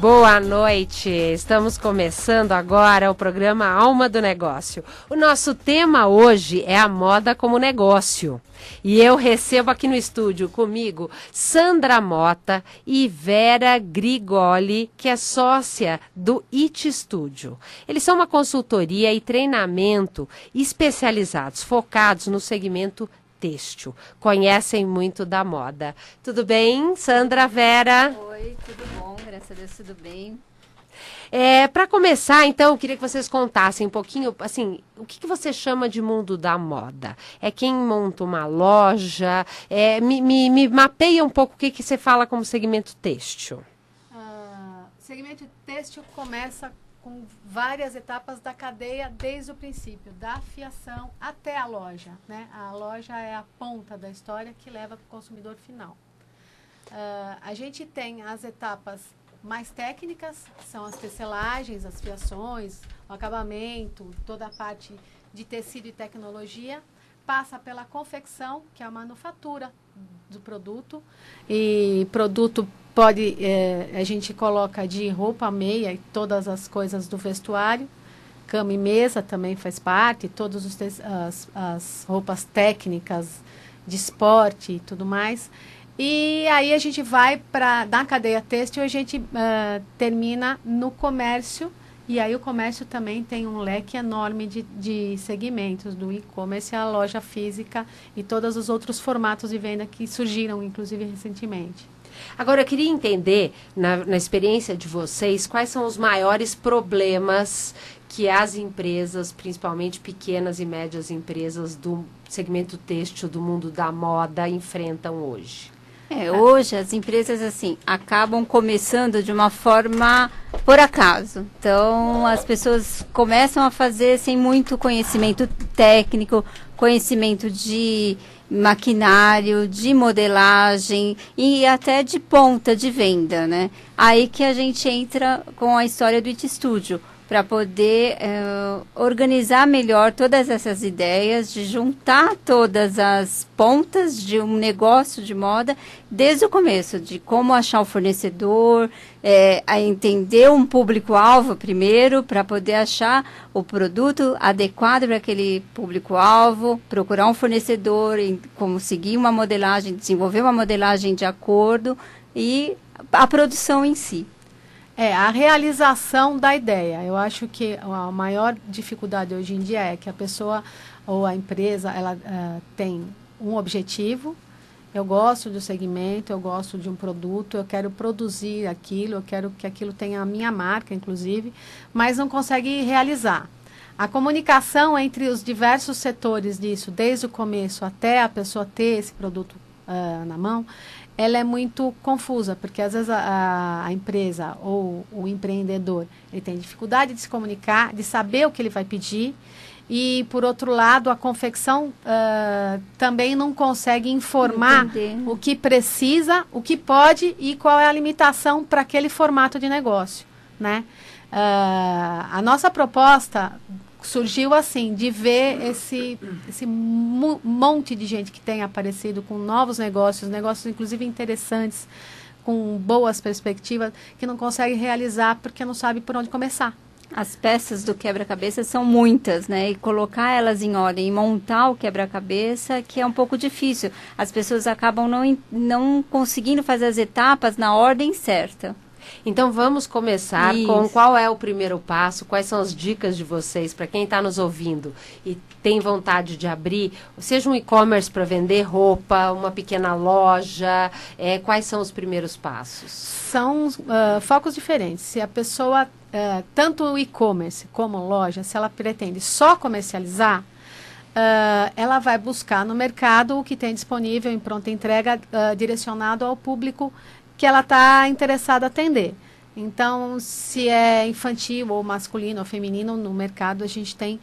Boa noite. Estamos começando agora o programa Alma do Negócio. O nosso tema hoje é a moda como negócio. E eu recebo aqui no estúdio comigo Sandra Mota e Vera Grigoli, que é sócia do IT Studio. Eles são uma consultoria e treinamento especializados, focados no segmento têxtil. Conhecem muito da moda. Tudo bem, Sandra Vera? Oi, tudo bom? Graças a Deus, tudo bem. É, para começar, então, eu queria que vocês contassem um pouquinho, assim, o que, que você chama de mundo da moda? É quem monta uma loja? É, me, me, me, mapeia um pouco o que, que você fala como segmento têxtil. Uh, segmento têxtil começa com várias etapas da cadeia desde o princípio, da fiação até a loja. Né? A loja é a ponta da história que leva para o consumidor final. Uh, a gente tem as etapas mais técnicas, são as tecelagens, as fiações, o acabamento, toda a parte de tecido e tecnologia. Passa pela confecção, que é a manufatura do produto. E produto pode, é, a gente coloca de roupa, meia e todas as coisas do vestuário. Cama e mesa também faz parte, todas as, as roupas técnicas de esporte e tudo mais. E aí a gente vai para da cadeia têxtil, a gente uh, termina no comércio. E aí o comércio também tem um leque enorme de, de segmentos, do e-commerce à loja física e todos os outros formatos de venda que surgiram, inclusive recentemente. Agora, eu queria entender, na, na experiência de vocês, quais são os maiores problemas que as empresas, principalmente pequenas e médias empresas do segmento têxtil do mundo da moda, enfrentam hoje? É, hoje as empresas assim acabam começando de uma forma por acaso. Então as pessoas começam a fazer sem muito conhecimento técnico, conhecimento de maquinário, de modelagem e até de ponta de venda, né? Aí que a gente entra com a história do It Studio para poder uh, organizar melhor todas essas ideias, de juntar todas as pontas de um negócio de moda desde o começo, de como achar o fornecedor, é, a entender um público-alvo primeiro, para poder achar o produto adequado para aquele público-alvo, procurar um fornecedor, conseguir uma modelagem, desenvolver uma modelagem de acordo e a produção em si. É, a realização da ideia. Eu acho que a maior dificuldade hoje em dia é que a pessoa ou a empresa ela uh, tem um objetivo. Eu gosto do segmento, eu gosto de um produto, eu quero produzir aquilo, eu quero que aquilo tenha a minha marca, inclusive, mas não consegue realizar. A comunicação entre os diversos setores disso, desde o começo até a pessoa ter esse produto uh, na mão, ela é muito confusa, porque às vezes a, a, empresa ou o empreendedor ele tem dificuldade de se comunicar, de saber o que ele vai pedir, e por outro lado a confecção uh, também não consegue informar Entender. o que precisa, o que pode e qual é a limitação para aquele formato de negócio, né? Uh, a nossa proposta surgiu assim, de ver esse, esse monte de gente que tem aparecido com novos negócios, negócios inclusive interessantes, com boas perspectivas, que não consegue realizar porque não sabe por onde começar. As peças do quebra-cabeça são muitas, né? E colocar elas em ordem e montar o quebra-cabeça, que é um pouco difícil. As pessoas acabam não, não conseguindo fazer as etapas na ordem certa. Então vamos começar Isso. com qual é o primeiro passo, quais são as dicas de vocês para quem está nos ouvindo e tem vontade de abrir, seja um e-commerce para vender roupa, uma pequena loja, é, quais são os primeiros passos? São uh, focos diferentes. Se a pessoa, uh, tanto o e-commerce como loja, se ela pretende só comercializar, Uh, ela vai buscar no mercado o que tem disponível em pronta entrega uh, direcionado ao público que ela está interessada a atender. Então, se é infantil ou masculino ou feminino, no mercado a gente tem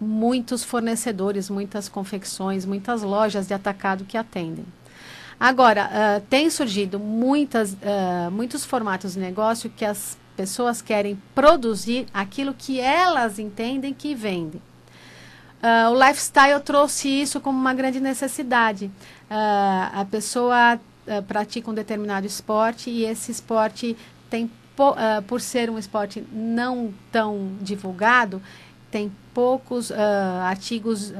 muitos fornecedores, muitas confecções, muitas lojas de atacado que atendem. Agora, uh, tem surgido muitas, uh, muitos formatos de negócio que as pessoas querem produzir aquilo que elas entendem que vendem. Uh, o lifestyle trouxe isso como uma grande necessidade. a pessoa uh, pratica um determinado esporte e esse esporte tem po, uh, por ser um esporte não tão divulgado, tem poucos uh, artigos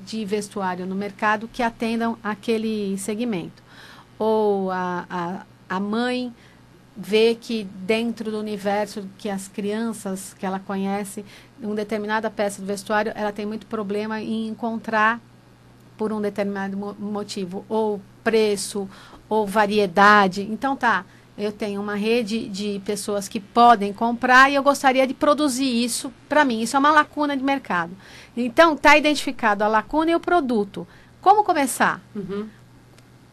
de vestuário no mercado que atendam aquele segmento. Ou a, a, a mãe vê que dentro do universo que as crianças que ela conhece, uma determinada peça do vestuário, ela tem muito problema em encontrar por um determinado motivo, ou preço, ou variedade. Então tá, eu tenho uma rede de pessoas que podem comprar e eu gostaria de produzir isso para mim. Isso é uma lacuna de mercado. Então, está identificado a lacuna e o produto. Como começar? Uhum.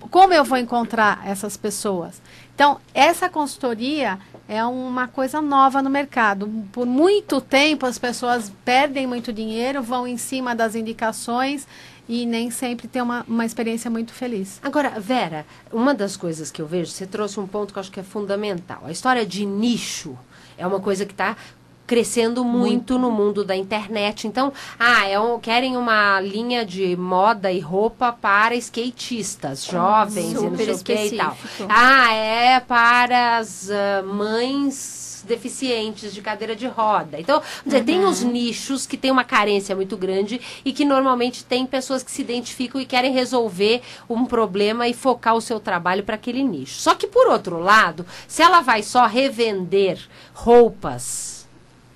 Como eu vou encontrar essas pessoas? Então, essa consultoria é uma coisa nova no mercado. Por muito tempo, as pessoas perdem muito dinheiro, vão em cima das indicações e nem sempre tem uma, uma experiência muito feliz. Agora, Vera, uma das coisas que eu vejo, você trouxe um ponto que eu acho que é fundamental. A história de nicho é uma coisa que está crescendo muito, muito, no mundo da internet. Então, ah, é um, querem uma linha de moda e roupa para skatistas, jovens Super e não sei o que e tal. Ah, é para as uh, mães deficientes de cadeira de roda. Então, dizer, uhum. tem os nichos que tem uma carência muito grande e que normalmente tem pessoas que se identificam e querem resolver um problema e focar o seu trabalho para aquele nicho. Só que, por outro lado, se ela vai só revender roupas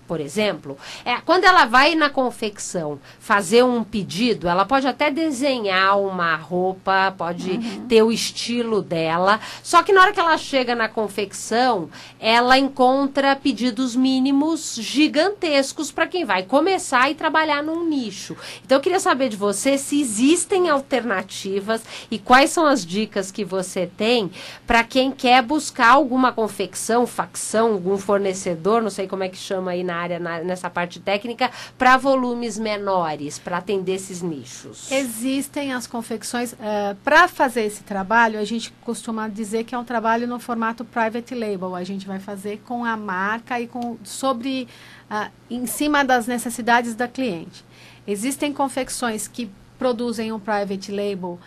por exemplo, é, quando ela vai na confecção fazer um pedido, ela pode até desenhar uma roupa, pode uhum. ter o estilo dela, só que na hora que ela chega na confecção, ela encontra pedidos mínimos gigantescos para quem vai começar e trabalhar num nicho. Então eu queria saber de você se existem alternativas e quais são as dicas que você tem para quem quer buscar alguma confecção, facção, algum fornecedor, não sei como é que chama aí na área, na, nessa parte técnica, para volumes menores, para atender esses nichos? Existem as confecções. Uh, eh, para fazer esse trabalho, a gente costuma dizer que é um trabalho no formato private label. A gente vai fazer com a marca e com sobre uh, em cima das necessidades da cliente. Existem confecções que produzem um private label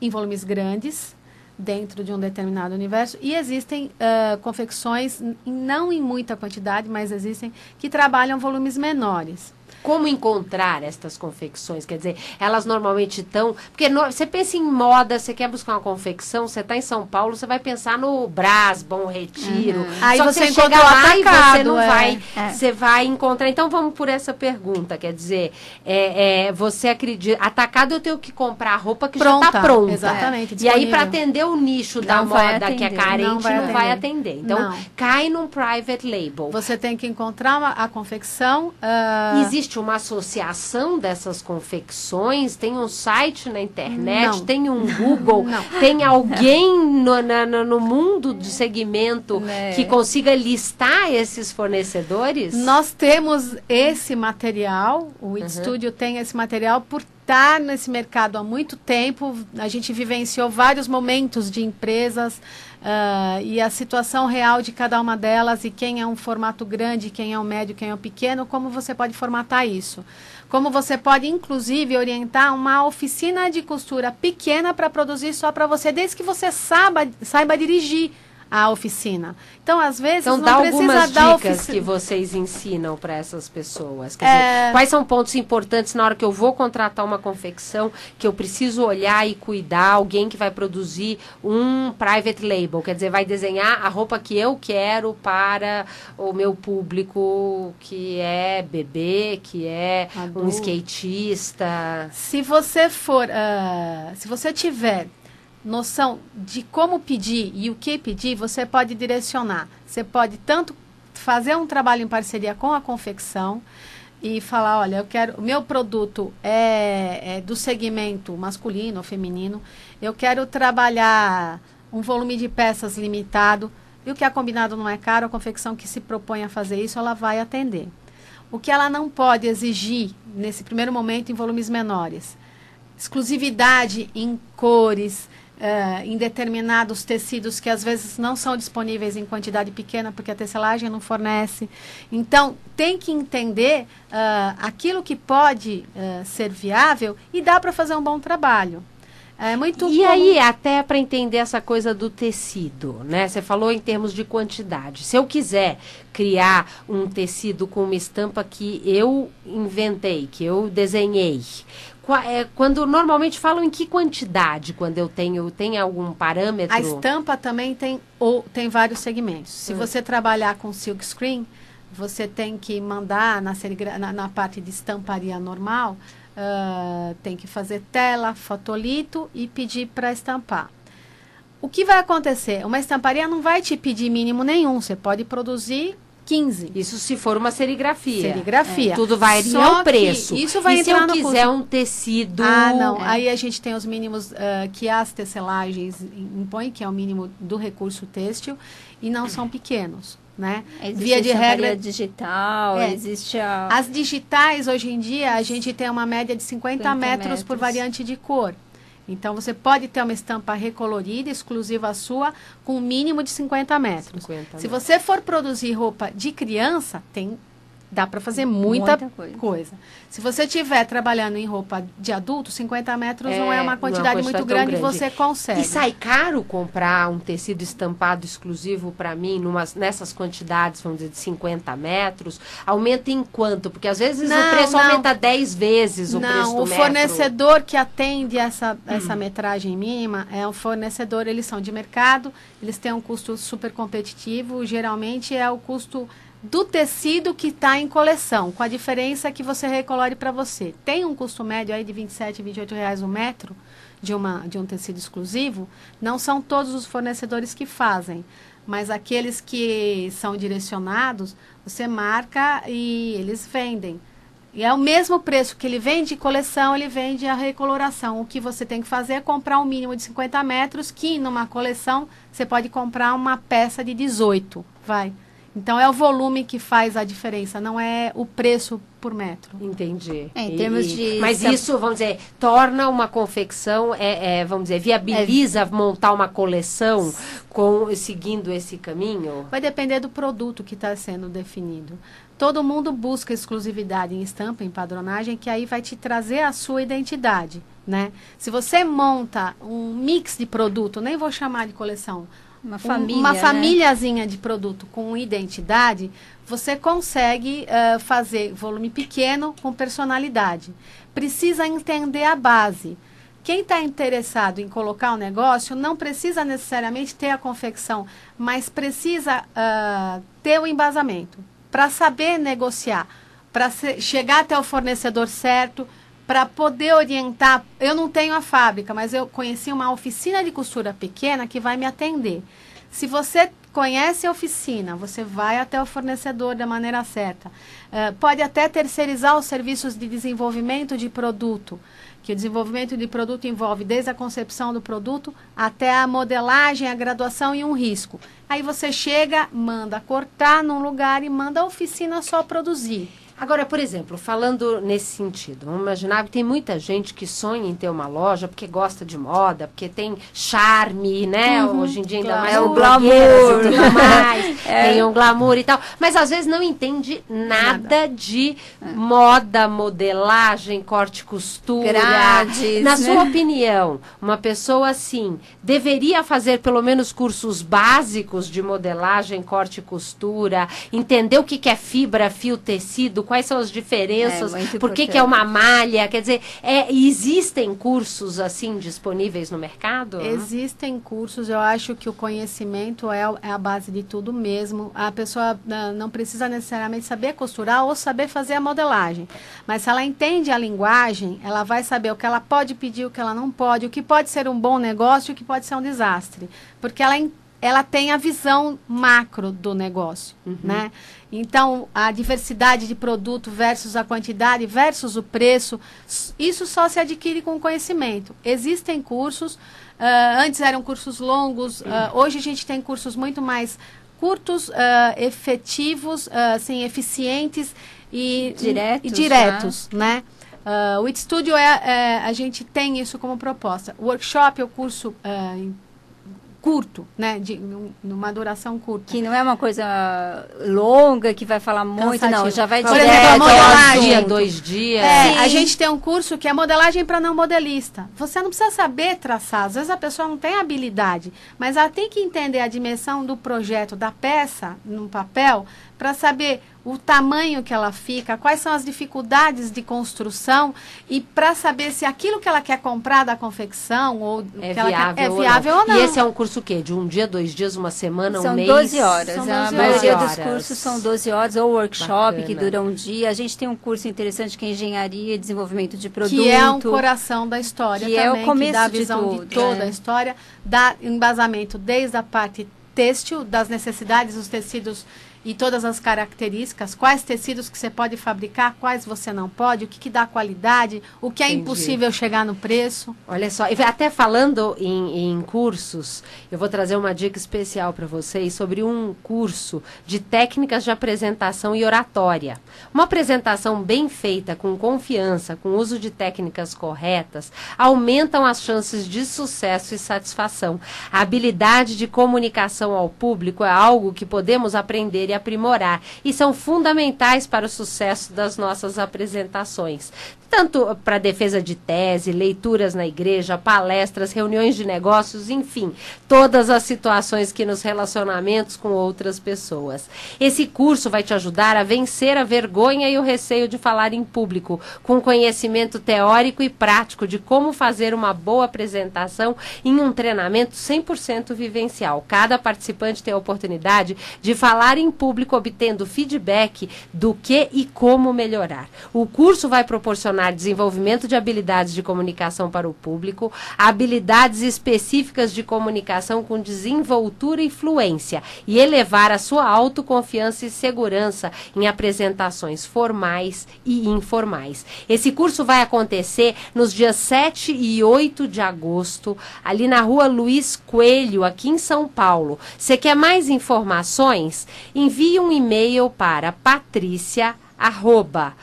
em volumes grandes, dentro de um determinado universo. E existem uh, confecções, não em muita quantidade, mas existem, que trabalham volumes menores. Como encontrar estas confecções? Quer dizer, elas normalmente estão. Porque no, você pensa em moda, você quer buscar uma confecção, você está em São Paulo, você vai pensar no Brás, Bom Retiro. Uhum. Aí Só você, você chega lá atacado, e você não é. vai. É. Você vai encontrar. Então vamos por essa pergunta. Quer dizer, é, é você acredita. Atacado eu tenho que comprar a roupa que pronta, já está pronta. Exatamente. E aí, para atender o nicho não da moda que é carente, não vai, não vai atender. Então, não. cai num private label. Você tem que encontrar uma, a confecção. Uh... Existe existe uma associação dessas confecções? Tem um site na internet? Não. Tem um Google? tem alguém no, na, no mundo de segmento né. que consiga listar esses fornecedores? Nós temos esse material, o It uhum. tem esse material por estar nesse mercado há muito tempo. A gente vivenciou vários momentos de empresas uh, e a situação real de cada uma delas e quem é um formato grande, quem é um médio, quem é um pequeno, como você pode formatar isso. Como você pode, inclusive, orientar uma oficina de costura pequena para produzir só para você, desde que você saiba, saiba dirigir a oficina. Então, às vezes, então, não dá precisa algumas dar dicas que vocês ensinam para essas pessoas. Quer é... dizer, quais são pontos importantes na hora que eu vou contratar uma confecção que eu preciso olhar e cuidar? Alguém que vai produzir um private label, quer dizer, vai desenhar a roupa que eu quero para o meu público que é bebê, que é Adulto. um skatista. Se você for, uh, se você tiver noção de como pedir e o que pedir, você pode direcionar. Você pode tanto fazer um trabalho em parceria com a confecção e falar, olha, eu quero, o meu produto é, é do segmento masculino ou feminino, eu quero trabalhar um volume de peças limitado e o que é combinado não é caro, a confecção que se propõe a fazer isso, ela vai atender. O que ela não pode exigir nesse primeiro momento em volumes menores? Exclusividade em cores, uh, em determinados tecidos que às vezes não são disponíveis em quantidade pequena porque a tecelagem não fornece. Então, tem que entender uh, aquilo que pode uh, ser viável e dá para fazer um bom trabalho. É muito E comum. aí, até para entender essa coisa do tecido, né? Você falou em termos de quantidade. Se eu quiser criar um tecido com uma estampa que eu inventei, que eu desenhei, quando normalmente falam em que quantidade quando eu tenho, tem algum parâmetro? A estampa também tem, ou, tem vários segmentos. Se Hum. você trabalhar com silk screen, você tem que mandar na, na, na parte de estamparia normal, ah, tem que fazer tela, fotolito e pedir para estampar. O que vai acontecer? Uma estamparia não vai te pedir mínimo nenhum. Você pode produzir 15. Isso se for uma serigrafia. Serigrafia. Tudo varia Só o preço. isso vai e se eu quiser um tecido... Ah, não. É. Aí a gente tem os mínimos ah, que as tecelagens impõem, que é o mínimo do recurso têxtil, e não são pequenos, né? Existe Via de regra, digital, É. existe a... as digitais, hoje em dia, a gente tem uma média de 50, 50 metros, por metros. variante de cor. Então, você pode ter uma estampa recolorida, exclusiva sua, com um mínimo de 50 metros. 50 Se metros. você for produzir roupa de criança, tem dá para fazer muita, Muita coisa. coisa. Se você estiver trabalhando em roupa de adulto, 50 metros não É, é não é uma uma quantidade quantidade muito grande, e grande. você consegue. E sai caro comprar um tecido estampado exclusivo para mim, numas, nessas quantidades, vamos dizer, de 50 metros? Aumenta em quanto? Porque às vezes Não, o preço não. aumenta 10 vezes o preço Não, do o metro. fornecedor que atende essa, Hum. essa metragem mínima é um fornecedor, eles são de mercado, eles têm um custo super competitivo, geralmente é o custo do tecido que está em coleção, com a diferença que você recolore para você. Tem um custo médio aí de 27, 28 reais o metro de, uma, de um tecido exclusivo, não são todos os fornecedores que fazem, mas aqueles que são direcionados, você marca e eles vendem. E é o mesmo preço que ele vende coleção, ele vende a recoloração. O que você tem que fazer é comprar um mínimo de 50 metros, que numa coleção você pode comprar uma peça de 18, vai. Então é o volume que faz a diferença, não é o preço por metro. Entendi. É, em E- termos e- de Mas isso, vamos dizer, torna uma confecção, é, é, vamos dizer, viabiliza montar uma coleção com seguindo esse caminho? Vai depender do produto que está sendo definido. Todo mundo busca exclusividade em estampa, em padronagem, que aí vai te trazer a sua identidade, né? Se você monta um mix de produto, nem vou chamar de coleção, Uma um- família, uma né? famíliazinha de produto com identidade, você consegue eh, fazer volume pequeno com personalidade. Precisa entender a base. Quem está interessado em colocar um negócio não precisa necessariamente ter a confecção, mas precisa ah, ter o embasamento para saber negociar, para chegar até o fornecedor certo, para poder orientar. Eu não tenho a fábrica, mas eu conheci uma oficina de costura pequena que vai me atender. Se você conhece a oficina, você vai até o fornecedor da maneira certa. Eh, pode até terceirizar os serviços de desenvolvimento de produto, que o desenvolvimento de produto envolve desde a concepção do produto até a modelagem, a graduação e um risco. Aí você chega, manda cortar num lugar e manda a oficina só produzir. Agora, por exemplo, falando nesse sentido, vamos imaginar que tem muita gente que sonha em ter uma loja porque gosta de moda, porque tem charme, né? Hoje em dia ainda mais É o glamour. e tudo mais, tem um glamour e tal, mas às vezes não entende nada, de moda, modelagem, corte e costura. Grades, Na né? sua opinião, uma pessoa assim deveria fazer pelo menos cursos básicos de modelagem, corte e costura, entender o que, que é fibra, fio, tecido, quais são as diferenças, É, por que, que é uma malha, quer dizer, é, existem cursos assim disponíveis no mercado? Existem cursos, eu acho que o conhecimento é, é a base de tudo mesmo. A pessoa ah, não precisa necessariamente saber costurar ou saber fazer a modelagem. Mas se ela entende a linguagem, ela vai saber o que ela pode pedir, o que ela não pode, o que pode ser um bom negócio e o que pode ser um desastre. Porque ela, en- ela tem a visão macro do negócio, né? Então, a diversidade de produto versus a quantidade versus o preço, isso só se adquire com conhecimento. Existem cursos, ah, antes eram cursos longos, ah, hoje a gente tem cursos muito mais curtos, ah, efetivos, assim, eficientes e Diretos, e diretos né? Ah, o It Studio é, é- a gente tem isso como proposta. O workshop é o curso em- curto, né? De numa duração curta. Que não é uma coisa longa que vai falar muito, Cansativo. não. Já vai Por direto exemplo, a modelagem. Dia, dois dias. É, a gente tem um curso que é modelagem para não modelista. Você não precisa saber traçar. Às vezes a pessoa não tem habilidade, mas ela tem que entender a dimensão do projeto, da peça no papel, para saber o tamanho que ela fica, quais são as dificuldades de construção e para saber se aquilo que ela quer comprar da confecção ou é viável, quer, é viável ou, não. ou não. E esse é um curso o quê? De um dia, dois dias, uma semana, são um mês? 12 horas. São 12 a maioria dos cursos são 12 horas ou workshop Bacana. que dura um dia. A gente tem um curso interessante que é engenharia e desenvolvimento de produto. Que é um coração da história que também, é o começo que dá a visão de, de toda é. a história, dá embasamento desde a parte têxtil, das necessidades dos tecidos e todas as características, quais tecidos que você pode fabricar, quais você não pode, o que, que dá qualidade, o que é Entendi. impossível chegar no preço. Olha só, até falando em, em cursos, eu vou trazer uma dica especial para vocês sobre um curso de técnicas de apresentação e oratória. Uma apresentação bem feita, com confiança, com uso de técnicas corretas, aumentam as chances de sucesso e satisfação. A habilidade de comunicação ao público é algo que podemos aprender e aprimorar. E são fundamentais para o sucesso das nossas apresentações tanto para defesa de tese, leituras na igreja, palestras, reuniões de negócios, enfim, todas as situações que nos relacionamentos com outras pessoas. Esse curso vai te ajudar a vencer a vergonha e o receio de falar em público, com conhecimento teórico e prático de como fazer uma boa apresentação em um treinamento 100% vivencial. Cada participante tem a oportunidade de falar em público, obtendo feedback do que e como melhorar. O curso vai proporcionar desenvolvimento de habilidades de comunicação para o público, habilidades específicas de comunicação com desenvoltura e fluência e elevar a sua autoconfiança e segurança em apresentações formais e informais. Esse curso vai acontecer nos dias 7 e 8 de agosto, ali na rua Luiz Coelho, aqui em São Paulo. Você quer mais informações? Envie um e-mail para patrícia arroba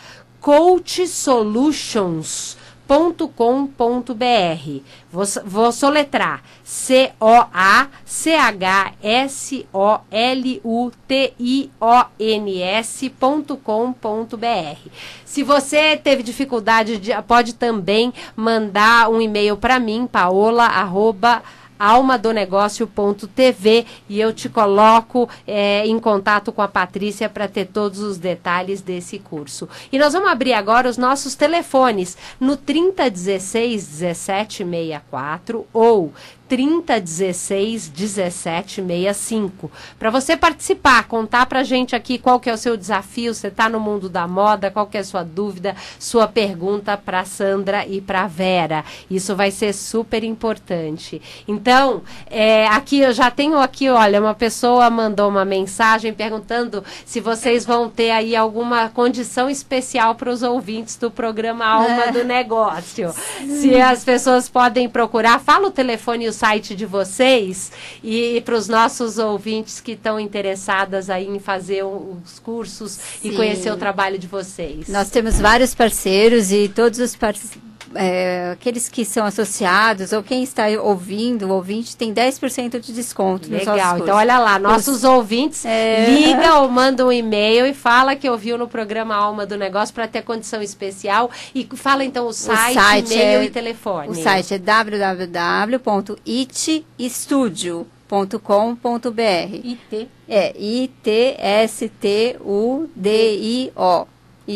coachsolutions.com.br. Vou, vou soletrar C-O-A-C-H-S-O-L-U-T-I-O-N-S.com.br. Se você teve dificuldade, de, pode também mandar um e-mail para mim, paola, arroba, almadonegócio.tv e eu te coloco é, em contato com a Patrícia para ter todos os detalhes desse curso. E nós vamos abrir agora os nossos telefones no 3016 1764 ou 3016 1765. Para você participar, contar para a gente aqui qual que é o seu desafio, você está no mundo da moda, qual que é a sua dúvida, sua pergunta para Sandra e para Vera. Isso vai ser super importante. Então, é, aqui eu já tenho aqui, olha, uma pessoa mandou uma mensagem perguntando se vocês vão ter aí alguma condição especial para os ouvintes do programa Alma é. do Negócio. Se as pessoas podem procurar, fala o telefone e o site de vocês e para os nossos ouvintes que estão interessadas aí em fazer os cursos Sim. e conhecer o trabalho de vocês. Nós temos vários parceiros e todos os parceiros é, aqueles que são associados ou quem está ouvindo, o ouvinte, tem 10% de desconto Legal, então olha lá, nossos Os, ouvintes é... liga ou manda um e-mail e fala que ouviu no programa Alma do Negócio para ter condição especial. E fala então o site, o site e-mail é, e telefone. O site é www.itstudio.com.br IT? É, I-T-S-T-U-D-I-O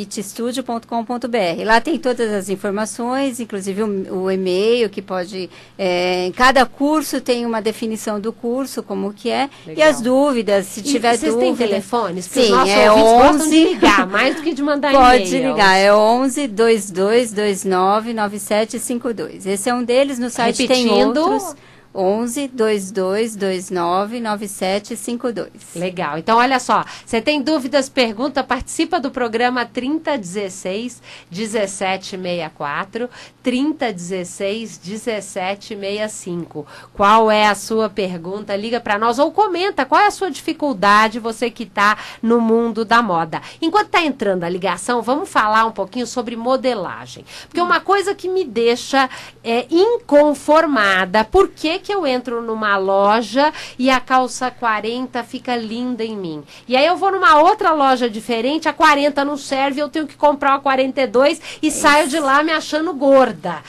itstudio.com.br. Lá tem todas as informações, inclusive o, o e-mail que pode. É, em cada curso tem uma definição do curso, como que é, Legal. e as dúvidas, se e tiver vocês dúvida. Vocês têm telefones? Sim, é 11. de ligar, mais do que de mandar e-mail. Pode ligar, é 11 22 29 9752. Esse é um deles, no site Repetindo, tem outros. 11 22 29 9752. Legal. Então, olha só. Você tem dúvidas, pergunta, participa do programa 3016 1764, 3016 1765. Qual é a sua pergunta? Liga para nós ou comenta qual é a sua dificuldade, você que está no mundo da moda. Enquanto está entrando a ligação, vamos falar um pouquinho sobre modelagem. Porque uma coisa que me deixa é, inconformada, por que que eu entro numa loja e a calça 40 fica linda em mim? E aí eu vou numa outra loja diferente, a 40 não serve, eu tenho que comprar uma 42 e Isso. saio de lá me achando gorda.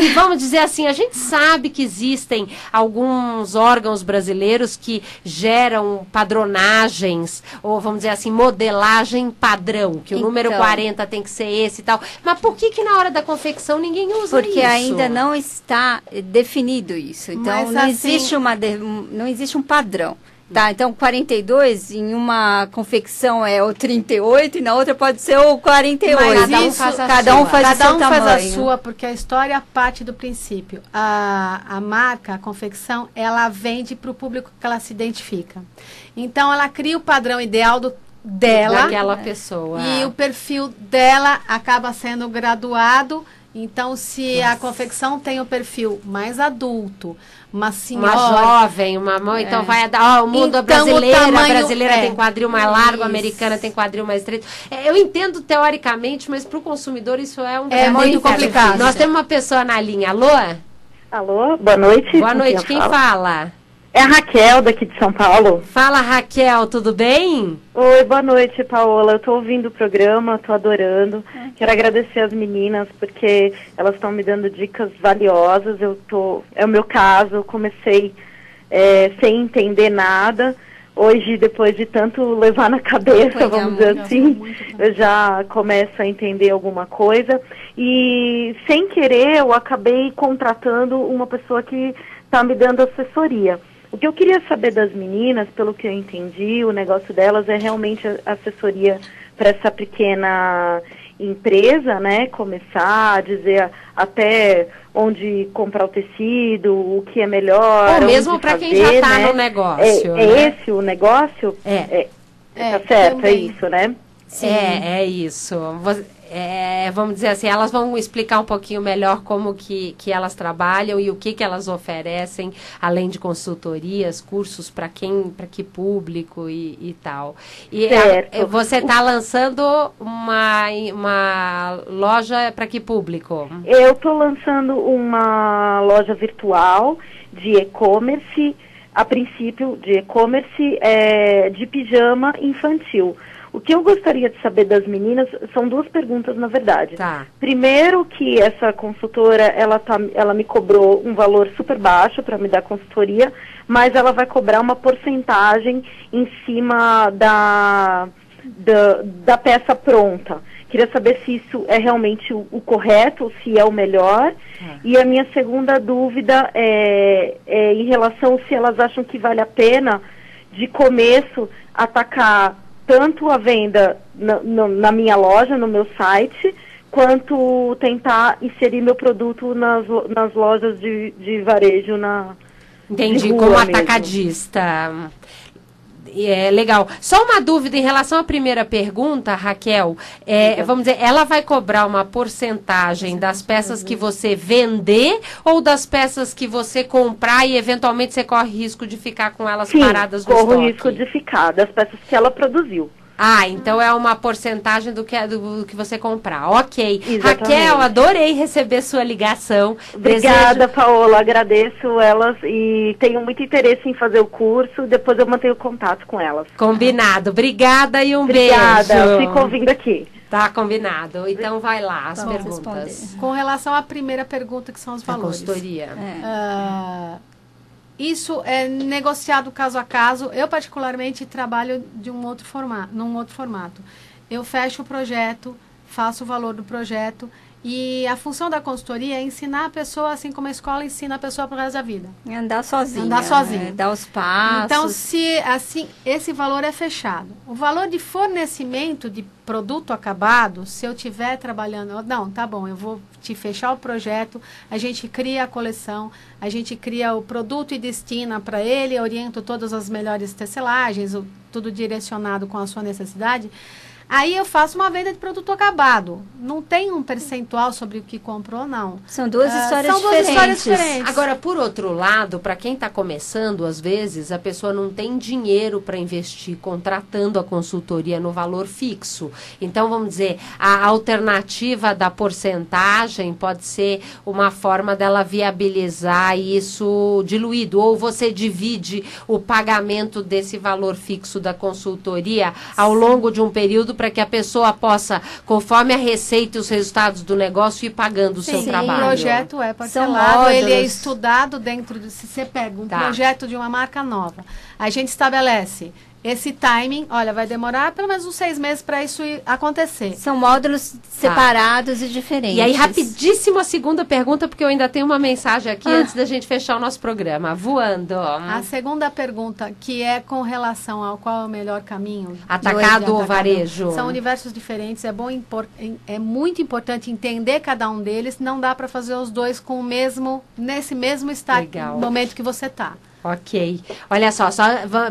E vamos dizer assim, a gente sabe que existem alguns órgãos brasileiros que geram padronagens, ou vamos dizer assim, modelagem padrão, que o então, número 40 tem que ser esse e tal. Mas por que que na hora da confecção ninguém usa Porque isso? Porque ainda não está definido isso. Então Não assim, existe uma não existe um padrão. Tá, então 42 em uma confecção é o 38 e na outra pode ser o 48. Mas cada um faz a cada sua. Um faz cada um faz a sua, porque a história parte do princípio. A, a marca, a confecção, ela vende para o público que ela se identifica. Então ela cria o padrão ideal do dela. Daquela pessoa. E o perfil dela acaba sendo graduado. Então, se Nossa. a confecção tem o perfil mais adulto, uma senhora. Uma jovem, uma mãe, então é. então vai dar. Ó, o mundo então, brasileiro, tamanho, a brasileira é. tem quadril mais largo, a americana tem quadril mais estreito. É, eu entendo teoricamente, mas para o consumidor isso é um É muito complicado. Nós temos uma pessoa na linha. Alô? Alô, boa noite. Boa noite, quem, quem fala? É a Raquel, daqui de São Paulo. Fala, Raquel, tudo bem? Oi, boa noite, Paola. Eu estou ouvindo o programa, estou adorando. Quero agradecer as meninas, porque elas estão me dando dicas valiosas. Eu tô, é o meu caso, eu comecei é, sem entender nada. Hoje, depois de tanto levar na cabeça, vamos dizer assim, eu já começo a entender alguma coisa. E, sem querer, eu acabei contratando uma pessoa que está me dando assessoria. O que eu queria saber das meninas, pelo que eu entendi, o negócio delas é realmente assessoria para essa pequena empresa, né? Começar a dizer até onde comprar o tecido, o que é melhor. Ou mesmo para quem já está né? no negócio. É, é né? esse o negócio? É. é, é tá certo, é também. é isso, né? Sim. É, é isso é, vamos dizer assim, elas vão explicar um pouquinho melhor como que, que elas trabalham e o que, que elas oferecem, além de consultorias, cursos para quem, para que público e, e tal. E a, você está lançando uma, uma loja para que público? Eu estou lançando uma loja virtual de e-commerce, a princípio de e-commerce é, de pijama infantil. O que eu gostaria de saber das meninas são duas perguntas, na verdade. Tá. Primeiro, que essa consultora, ela, tá, ela me cobrou um valor super baixo para me dar consultoria, mas ela vai cobrar uma porcentagem em cima da, da, da peça pronta. Queria saber se isso é realmente o, o correto, se é o melhor. É. E a minha segunda dúvida é, é em relação se elas acham que vale a pena, de começo, atacar tanto a venda na, na, minha loja, no meu site, quanto tentar inserir meu produto nas, nas lojas de, de varejo na. Entendi, como atacadista. É legal. Só uma dúvida em relação à primeira pergunta, Raquel. É, vamos dizer, ela vai cobrar uma porcentagem das peças que você vender ou das peças que você comprar e eventualmente você corre risco de ficar com elas Sim, paradas no corro risco de ficar das peças que ela produziu. Ah, então é uma porcentagem do que, do, do que você comprar. Ok. Exatamente. Raquel, adorei receber sua ligação. Obrigada, Desejo... Paola. Agradeço elas e tenho muito interesse em fazer o curso. Depois eu mantenho contato com elas. Combinado. Obrigada e um Obrigada. beijo. Obrigada. Fico ouvindo aqui. Tá combinado. Então vai lá, as Vamos perguntas. Responder. Com relação à primeira pergunta, que são os valores. A consultoria. É. Uh, isso é negociado caso a caso. Eu particularmente trabalho de um outro formato, num outro formato. Eu fecho o projeto, faço o valor do projeto e a função da consultoria é ensinar a pessoa, assim como a escola ensina a pessoa para o resto da vida. Andar sozinha. Andar sozinha. É, dar os passos. Então, se assim, esse valor é fechado. O valor de fornecimento de produto acabado, se eu tiver trabalhando, não, tá bom, eu vou te fechar o projeto, a gente cria a coleção, a gente cria o produto e destina para ele, oriento todas as melhores tecelagens, tudo direcionado com a sua necessidade. Aí eu faço uma venda de produto acabado. Não tem um percentual sobre o que comprou, não. São duas Ah, histórias são duas diferentes. histórias diferentes. Agora, por outro lado, para quem está começando, às vezes a pessoa não tem dinheiro para investir contratando a consultoria no valor fixo. Então, vamos dizer, a alternativa da porcentagem pode ser uma forma dela viabilizar isso diluído. Ou você divide o pagamento desse valor fixo da consultoria ao longo de um período para que a pessoa possa, conforme a receita e os resultados do negócio, ir pagando o seu Sim, trabalho. O projeto é São parcelado, ele é estudado dentro de. Se você pega um Tá. projeto de uma marca nova, a gente estabelece esse timing. Olha, vai demorar pelo menos uns seis meses para isso acontecer. São módulos separados e diferentes. E aí, rapidíssimo a segunda pergunta, porque eu ainda tenho uma mensagem aqui Ah. antes da gente fechar o nosso programa. Voando. A segunda pergunta, que é com relação ao qual é o melhor caminho. Atacado ou varejo? São universos diferentes, é, bom, é muito importante entender cada um deles. Não dá para fazer os dois com o mesmo, nesse mesmo estado, Legal. momento que você está. Ok. Olha só, só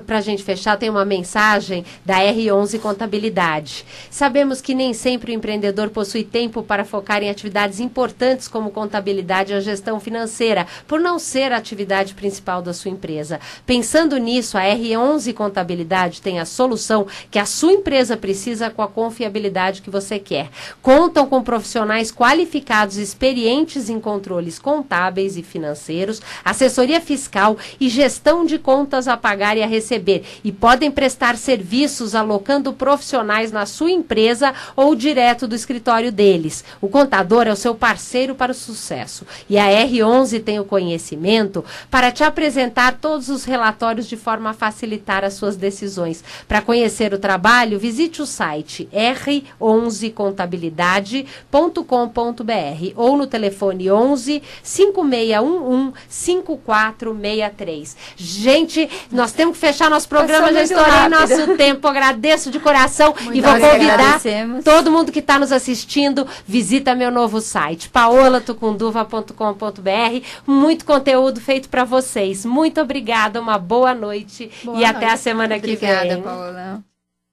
para a gente fechar, tem uma mensagem da R11 Contabilidade. Sabemos que nem sempre o empreendedor possui tempo para focar em atividades importantes como contabilidade a gestão financeira, por não ser a atividade principal da sua empresa. Pensando nisso, a R11 Contabilidade tem a solução que a sua empresa precisa com a confiabilidade que você quer. Contam com profissionais qualificados experientes em controles contábeis e financeiros, assessoria fiscal e gestão de contas a pagar e a receber. E podem prestar serviços alocando profissionais na sua empresa ou direto do escritório deles. O contador é o seu parceiro para o sucesso. E a R11 tem o conhecimento para te apresentar todos os relatórios de forma a facilitar as suas decisões. Para conhecer o trabalho, visite o site r11contabilidade.com.br ou no telefone 11 5611 5463. Gente, nós temos que fechar nosso programa, Passou já muito estourei nosso tempo. Agradeço de coração e vou que convidar todo mundo que está nos assistindo, visita meu novo site, paolatucunduva.com.br. Muito conteúdo feito para vocês. Muito obrigada, uma boa noite Boa e até a noite. semana que Obrigada, vem. Paola.